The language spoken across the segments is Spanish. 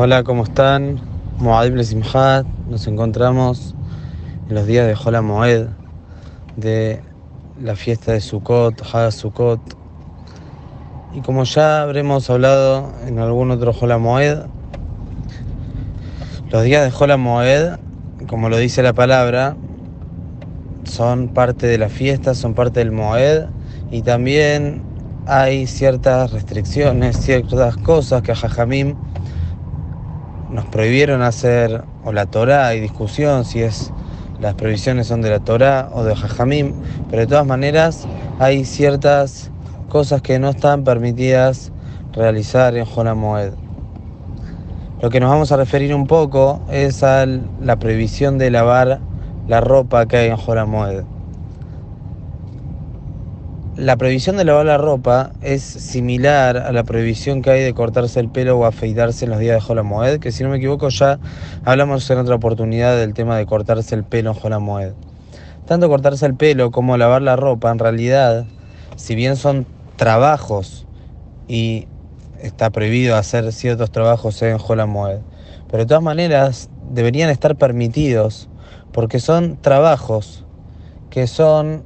Hola, ¿cómo están? Moed Simhat, nos encontramos en los días de Hola Moed, de la fiesta de Sukkot, Hag Sukkot. Y como ya habremos hablado en algún otro Hola Moed, los días de Hola Moed, como lo dice la palabra, son parte de la fiesta, son parte del Moed y también hay ciertas restricciones, ciertas cosas que a Jajamim nos prohibieron hacer, o la Torah, hay discusión si es las prohibiciones son de la Torah o de Jajamim, pero de todas maneras hay ciertas cosas que no están permitidas realizar en Moed. Lo que nos vamos a referir un poco es a la prohibición de lavar la ropa que hay en Moed. La prohibición de lavar la ropa es similar a la prohibición que hay de cortarse el pelo o afeitarse en los días de Moed, que si no me equivoco ya hablamos en otra oportunidad del tema de cortarse el pelo en Moed. Tanto cortarse el pelo como lavar la ropa, en realidad, si bien son trabajos y está prohibido hacer ciertos trabajos en Moed, pero de todas maneras deberían estar permitidos porque son trabajos que son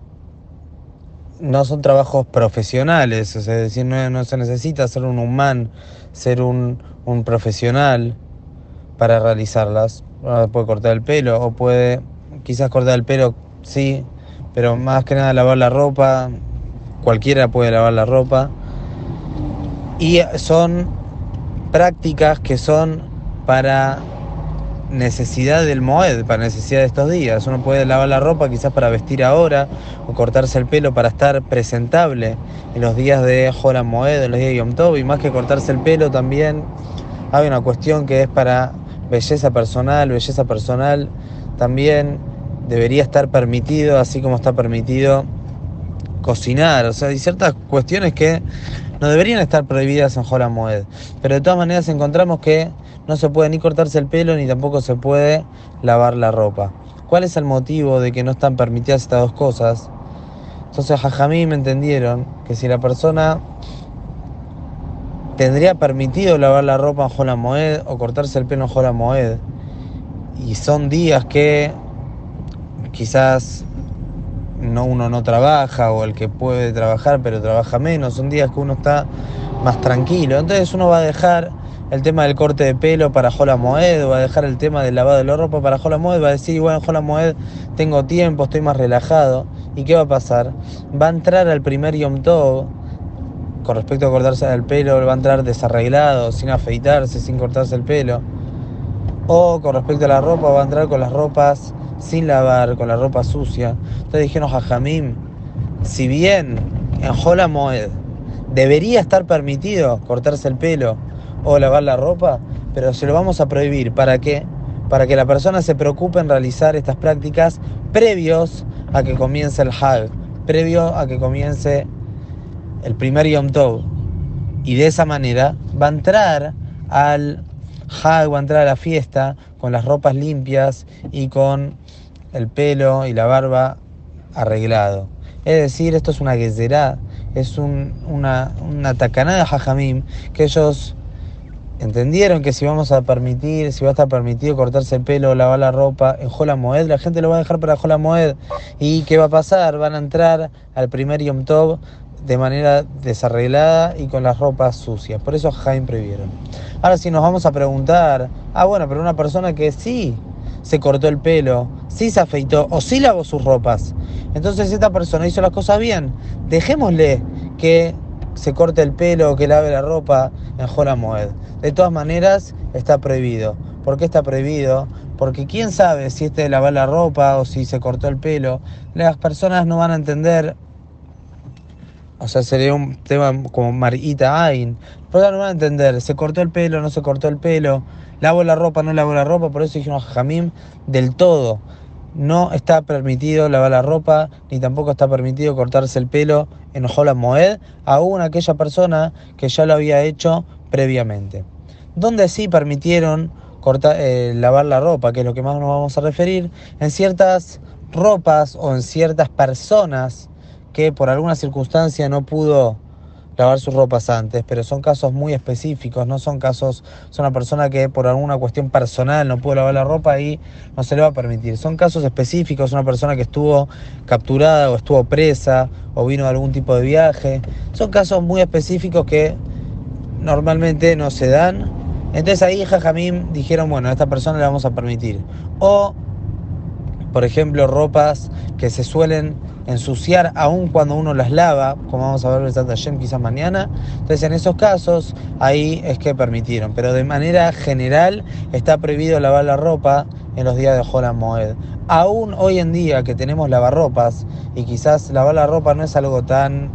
no son trabajos profesionales, es decir, no, se necesita ser un humano, ser un, profesional para realizarlas. puede cortar el pelo o puede, quizás cortar el pelo, sí, pero más que nada lavar la ropa, cualquiera puede lavar la ropa. Y son prácticas que son para necesidad del Moed, para necesidad de estos días. Uno puede lavar la ropa quizás para vestir ahora o cortarse el pelo para estar presentable en los días de Joran Moed, en los días de Yom Tov, y más que cortarse el pelo también hay una cuestión que es para belleza personal, belleza personal también debería estar permitido, así como está permitido cocinar, o sea, hay ciertas cuestiones que no deberían estar prohibidas en Joran Moed, pero de todas maneras encontramos que no se puede ni cortarse el pelo ni tampoco se puede lavar la ropa. ¿Cuál es el motivo de que no están permitidas estas dos cosas? Entonces Jajamí me entendieron que si la persona tendría permitido lavar la ropa en Jola Moed o cortarse el pelo en Jola Moed, y son días que quizás no, uno no trabaja o el que puede trabajar pero trabaja menos, son días que uno está más tranquilo, entonces uno va a dejar el tema del corte de pelo para Jola Moed, va a dejar el tema del lavado de la ropa para Jola Moed, va a decir, bueno, Jola Moed tengo tiempo, estoy más relajado. ¿Y qué va a pasar? Va a entrar al primer Yom Tov, con respecto a cortarse el pelo, va a entrar desarreglado, sin afeitarse, sin cortarse el pelo. O con respecto a la ropa, va a entrar con las ropas sin lavar, con la ropa sucia. Entonces dijeron a Jamim, si bien en Jola Moed debería estar permitido cortarse el pelo, o lavar la ropa, pero se lo vamos a prohibir. ¿Para qué? Para que la persona se preocupe en realizar estas prácticas previos a que comience el Hag, previo a que comience el primer Yom Tov. Y de esa manera va a entrar al Hag, va a entrar a la fiesta con las ropas limpias y con el pelo y la barba arreglado. Es decir, esto es una gezerá, es una, una tacanada Jajamim que ellos entendieron que si vamos a permitir, si va a estar permitido cortarse el pelo, lavar la ropa en Jola Moed, la gente lo va a dejar para Jola Moed. ¿Y qué va a pasar? Van a entrar al primer Yom Tov de manera desarreglada y con las ropas sucias. Por eso Jaime prohibieron. Ahora si nos vamos a preguntar, ah bueno, pero una persona que sí se cortó el pelo, sí se afeitó o sí lavó sus ropas. Entonces esta persona hizo las cosas bien. Dejémosle que se corte el pelo o que lave la ropa en Jola. De todas maneras, está prohibido. ¿Por qué está prohibido? Porque quién sabe si este de la ropa o si se cortó el pelo. Las personas no van a entender. O sea, sería un tema como Marita Ain. Pero no van a entender. ¿Se cortó el pelo? ¿No se cortó el pelo? ¿Lavo la ropa? ¿No lavo la ropa? Por eso dijimos Jamim del todo. No está permitido lavar la ropa, ni tampoco está permitido cortarse el pelo en Jola Moed, aún aquella persona que ya lo había hecho previamente donde sí permitieron cortar, eh, lavar la ropa, que es lo que más nos vamos a referir, en ciertas ropas o en ciertas personas que por alguna circunstancia no pudo lavar sus ropas antes, pero son casos muy específicos, no son casos, son una persona que por alguna cuestión personal no pudo lavar la ropa y no se le va a permitir. Son casos específicos, una persona que estuvo capturada o estuvo presa o vino de algún tipo de viaje. Son casos muy específicos que normalmente no se dan. Entonces ahí Jajamim dijeron, bueno, a esta persona le vamos a permitir. O, por ejemplo, ropas que se suelen ensuciar aún cuando uno las lava, como vamos a ver en Santa Yem quizás mañana. Entonces en esos casos ahí es que permitieron, pero de manera general está prohibido lavar la ropa en los días de Jola Moed. Aún hoy en día que tenemos lavarropas y quizás lavar la ropa no es algo tan,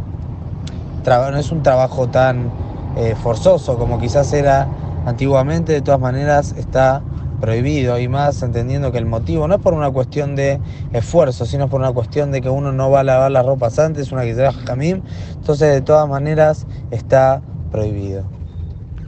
no es un trabajo tan eh, forzoso como quizás era antiguamente, de todas maneras está prohibido y más entendiendo que el motivo no es por una cuestión de esfuerzo, sino por una cuestión de que uno no va a lavar las ropas antes, una que se jamín, entonces de todas maneras está prohibido.